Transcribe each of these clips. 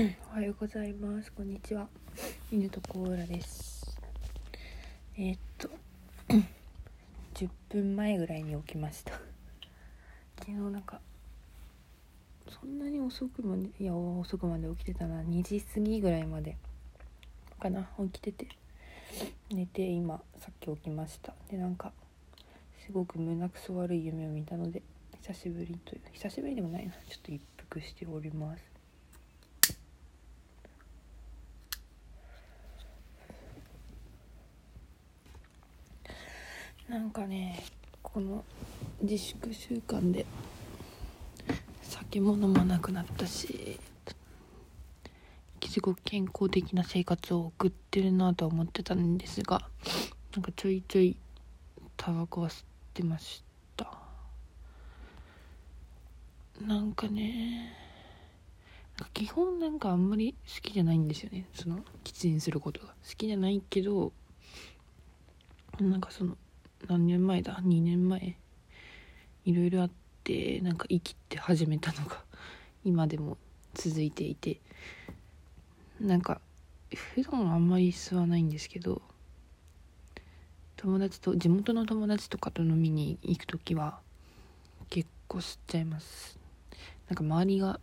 おはようございます。こんにちは。犬とコーラです。えー、っと 10分前ぐらいに起きました。昨日なんかそんなに遅くまでいや遅くまで起きてたな。2時過ぎぐらいまでかな。起きてて。寝て今さっき起きました。でなんかすごく胸くそ悪い夢を見たので久しぶりという久しぶりでもないな。ちょっと一服しております。なんかねこの自粛習慣で酒も飲まなくなったしすごく健康的な生活を送ってるなとは思ってたんですがなんかちょいちょいタバコは吸ってました。なんかね基本なんかあんまり好きじゃないんですよね。その喫煙することが。好きじゃないけどなんかその何年前だ？2年前。いろいろあってなんか生きて始めたのが 今でも続いていて。なんか普段あんまり吸わないんですけど友達と地元の友達とかと飲みに行く時は結構吸っちゃいます。なんか周りが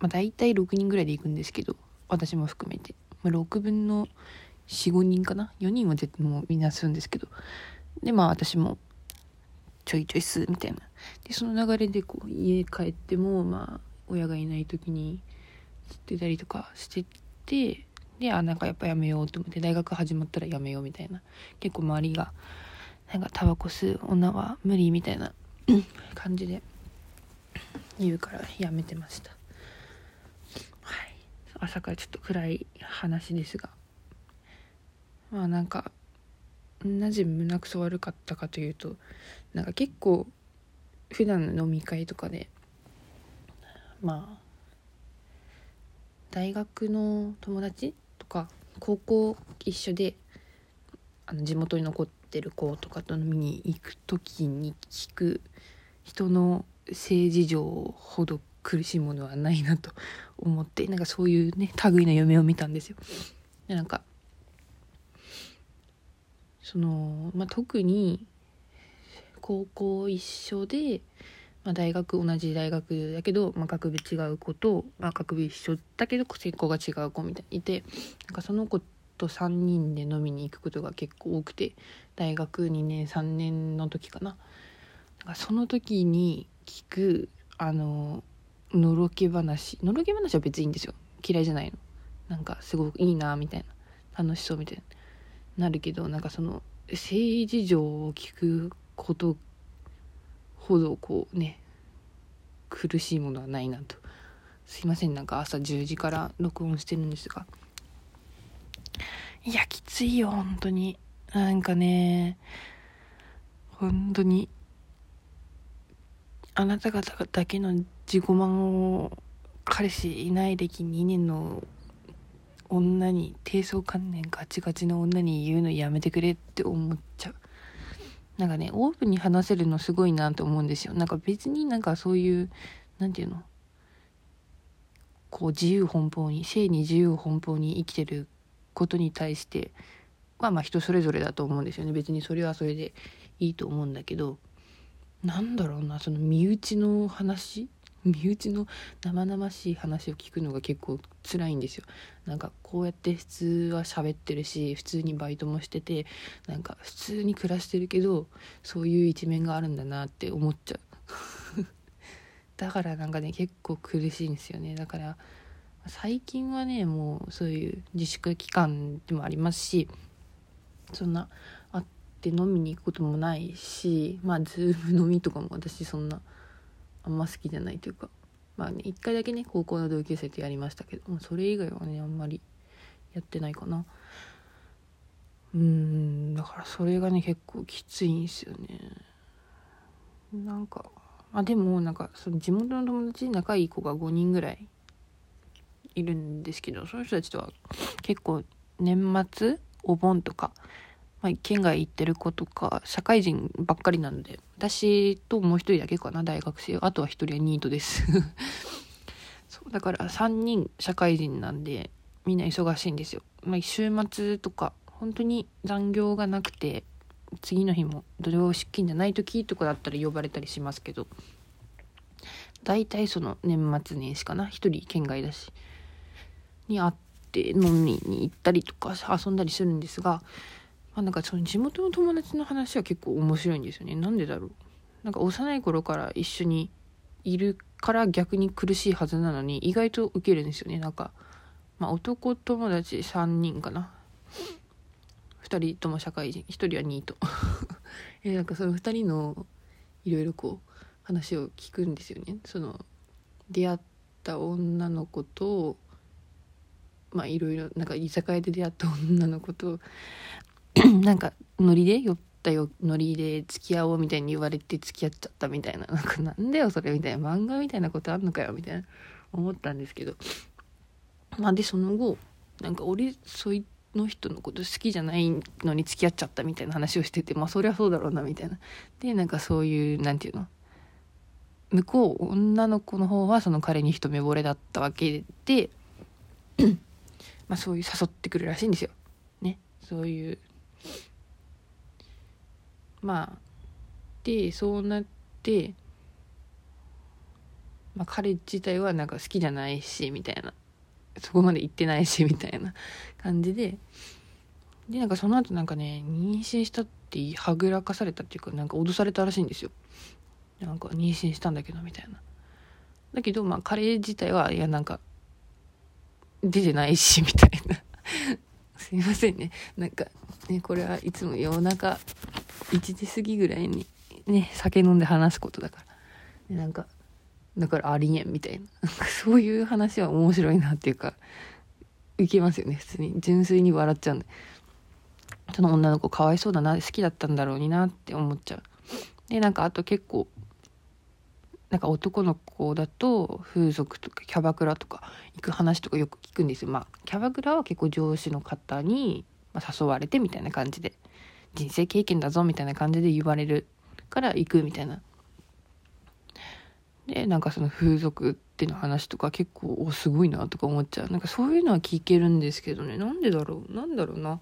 まあ大体6人ぐらいで行くんですけど私も含めて、まあ、6分の45人かな？4人は絶対もうみんな吸うんですけどでまあ私もちょいちょい吸うみたいな。でその流れでこう家帰ってもまあ親がいない時に吸ってたりとかしててであなんかやっぱやめようと思って大学始まったらやめようみたいな。結構周りがなんかタバコ吸う女は無理みたいな 感じで言うからやめてました。はい。朝からちょっと暗い話ですが。まあなんかなぜ胸くそ悪かったかというとなんか結構普段の飲み会とかでまあ大学の友達とか高校一緒であの地元に残ってる子とかと飲みに行く時に聞く人の性事情ほど苦しいものはないなと思ってなんかそういうね類の夢を見たんですよ。なんかその、まあ、特に高校一緒で、まあ、大学同じ大学だけど、まあ、学部違う子と、まあ、学部一緒だけど専攻が違う子みたいにいてなんかその子と3人で飲みに行くことが結構多くて大学2年3年の時かな。なんかその時に聞くあののろけ話のろけ話は別にいいんですよ。嫌いじゃないの。なんかすごくいいなみたいな。楽しそうみたいな。なるけどなんかその性事情を聞くことほどこうね苦しいものはないなと。すいませんなんか朝10時から録音してるんですが。いやきついよ本当に。なんかね本当にあなた方だけの自己満を彼氏いない歴2年の女に低層観念ガチガチの女に言うのやめてくれって思っちゃう。なんかねオープンに話せるのすごいなと思うんですよ。なんか別になんかそういう何て言うの？こう自由奔放に性に自由奔放に生きてることに対してまあまあ人それぞれだと思うんですよね。別にそれはそれでいいと思うんだけどなんだろうなその身内の話？身内の生々しい話を聞くのが結構辛いんですよ。なんかこうやって普通は喋ってるし普通にバイトもしててなんか普通に暮らしてるけどそういう一面があるんだなって思っちゃう。だからなんかね結構苦しいんですよね。だから最近はねもうそういう自粛期間でもありますしそんな会って飲みに行くこともないしまあズーム飲みとかも私そんなあんま好きじゃないというか。まあね一回だけね高校の同級生とやりましたけど、まあ、それ以外はねあんまりやってないかな。うんだからそれがね結構きついんですよね。なんかあでもなんかその地元の友達に仲いい子が5人ぐらいいるんですけどその人たちとは結構年末お盆とかまあ、県外行ってる子とか社会人ばっかりなので私ともう一人だけかな大学生。あとは一人はニートです。そうだから3人社会人なんでみんな忙しいんですよ、まあ、週末とか本当に残業がなくて次の日も土曜出勤じゃない時とかだったら呼ばれたりしますけど大体その年末年始かな。一人県外だし。に会って飲みに行ったりとか遊んだりするんですが、あ、なんかその地元の友達の話は結構面白いんですよね。なんでだろう。なんか幼い頃から一緒にいるから逆に苦しいはずなのに意外と受けるんですよね。なんか、まあ、男友達3人かな。2人とも社会人。1人はニート。えなんかその2人のいろいろこう話を聞くんですよね。その出会った女の子とまあいろいろなんか居酒屋で出会った女の子と なんかノリで酔ったよノリで付き合おうみたいに言われて付き合っちゃったみたいな。なんかなんだよそれみたいな。漫画みたいなことあんのかよみたいな。思ったんですけど。まあでその後なんか俺そいの人のこと好きじゃないのに付き合っちゃったみたいな話をしててまあそりゃそうだろうなみたいな。でなんかそういう何て言うの？向こう女の子の方はその彼に一目惚れだったわけで まあそういう誘ってくるらしいんですよ。ね。そういうまあでそうなってまあ彼自体はなんか好きじゃないしみたいな。そこまで行ってないしみたいな感じで。でなんかその後なんかね妊娠したってはぐらかされたっていうかなんか脅されたらしいんですよ。なんか妊娠したんだけどみたいな。だけどまあ彼自体はいやなんか出てないしみたいな。すいませんね。なんかねこれはいつも夜中1時過ぎぐらいにね酒飲んで話すことだから。でなんかだからありえんみたいな。そういう話は面白いなっていうか受けますよね普通に。純粋に笑っちゃうんで。その女の子かわいそうだな好きだったんだろうになって思っちゃう。でなんかあと結構なんか男の子だと風俗とかキャバクラとか行く話とかよく聞くんですよ。まあキャバクラは結構上司の方に誘われてみたいな感じで人生経験だぞみたいな感じで言われるから行くみたいな。でなんかその風俗っての話とか結構おすごいなとか思っちゃう。なんかそういうのは聞けるんですけどね。なんでだろう？なんだろうな。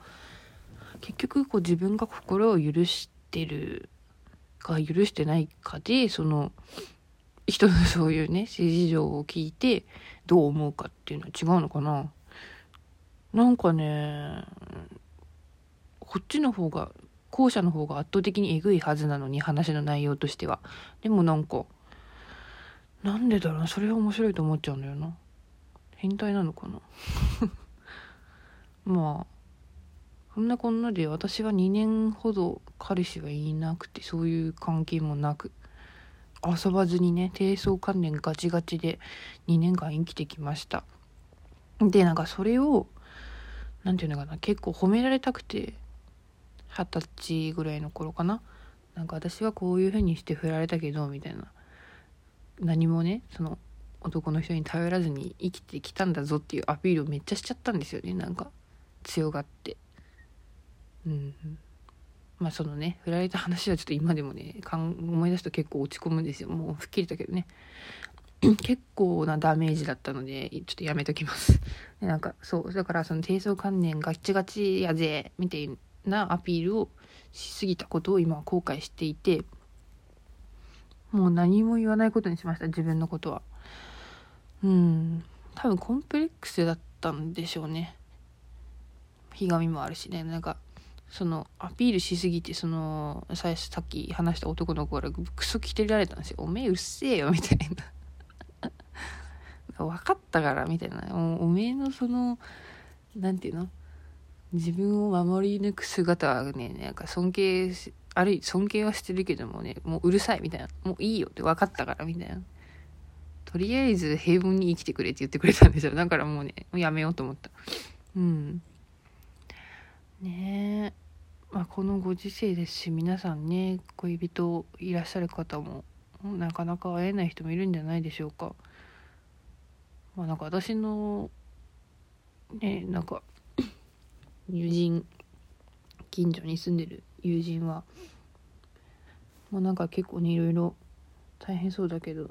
結局こう自分が心を許してるか許してないかでその人のそういうね政治情を聞いてどう思うかっていうのは違うのかな。なんかねこっちの方が後者の方が圧倒的にえぐいはずなのに話の内容としては。でもなんかなんでだろうそれは面白いと思っちゃうんだよな。変態なのかな。まあそんなこんなで私は2年ほど彼氏はいなくてそういう関係もなく。遊ばずにね低層関連ガチガチで2年間生きてきました。でなんかそれを何て言うのかな結構褒められたくて二十歳ぐらいの頃かな。なんか私はこういう風にして振られたけどみたいな。何もねその男の人に頼らずに生きてきたんだぞっていうアピールをめっちゃしちゃったんですよねなんか。強がって。うん。まあそのね振られた話はちょっと今でもね思い出すと結構落ち込むんですよ。もう吹っ切れたけどね。結構なダメージだったのでちょっとやめときます。なんかそうだからその低層観念ガッチガチやぜみたいなアピールをしすぎたことを今は後悔していてもう何も言わないことにしました自分のことは。うん。多分コンプレックスだったんでしょうね。ひがみもあるしね。なんかそのアピールしすぎてその最初さっき話した男の子からクソ着てられたんですよ「おめえうっせえよ」みたいな。分かったからみたいな。おめえのその何て言うの？自分を守り抜く姿はねなんか尊敬あるい尊敬はしてるけどもねもううるさいみたいな。もういいよって分かったからみたいな。とりあえず平凡に生きてくれって言ってくれたんですよ。だからもうねやめようと思った。うん。ねえ。まあこのご時世ですし皆さんね恋人いらっしゃる方もなかなか会えない人もいるんじゃないでしょうか。まあなんか私のねなんか友人近所に住んでる友人はもうなんか結構ねいろいろ大変そうだけど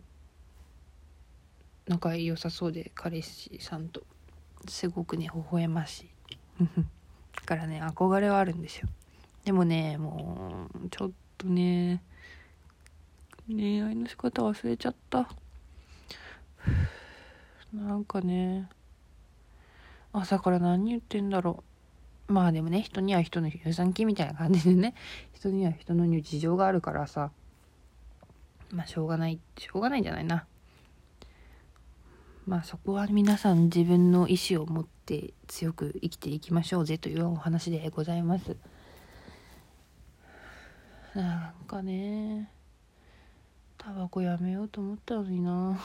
仲良さそうで彼氏さんとすごくね微笑ましい。だからね憧れはあるんですよ。でもねもうちょっとね恋愛の仕方忘れちゃった。なんかね朝から何言ってんだろう。まあでもね人には人の予算金みたいな感じでね。人には人の事情があるからさ。まあしょうがないしょうがないんじゃないな。まあそこは皆さん自分の意思を持って強く生きていきましょうぜというお話でございます。なんかねタバコやめようと思ったのにな。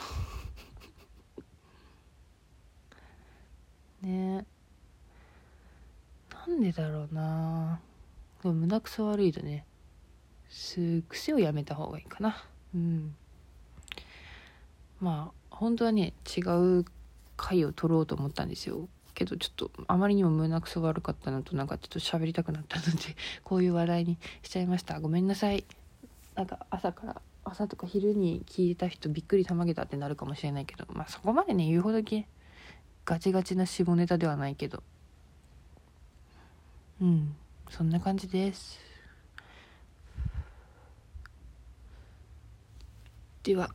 ね。なんでだろうな。胸くそ悪いとねす癖をやめた方がいいかな。うん。まあ本当はね違う回を取ろうと思ったんですよ。けどちょっとあまりにも胸くそ悪かったのとなんかちょっと喋りたくなったので こういう話題にしちゃいました。ごめんなさい。なんか朝から朝とか昼に聞いた人びっくりたまげたってなるかもしれないけどまあそこまでね言うほどけガチガチな下ネタではないけど。うんそんな感じです。では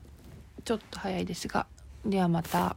ちょっと早いですが。ではまた。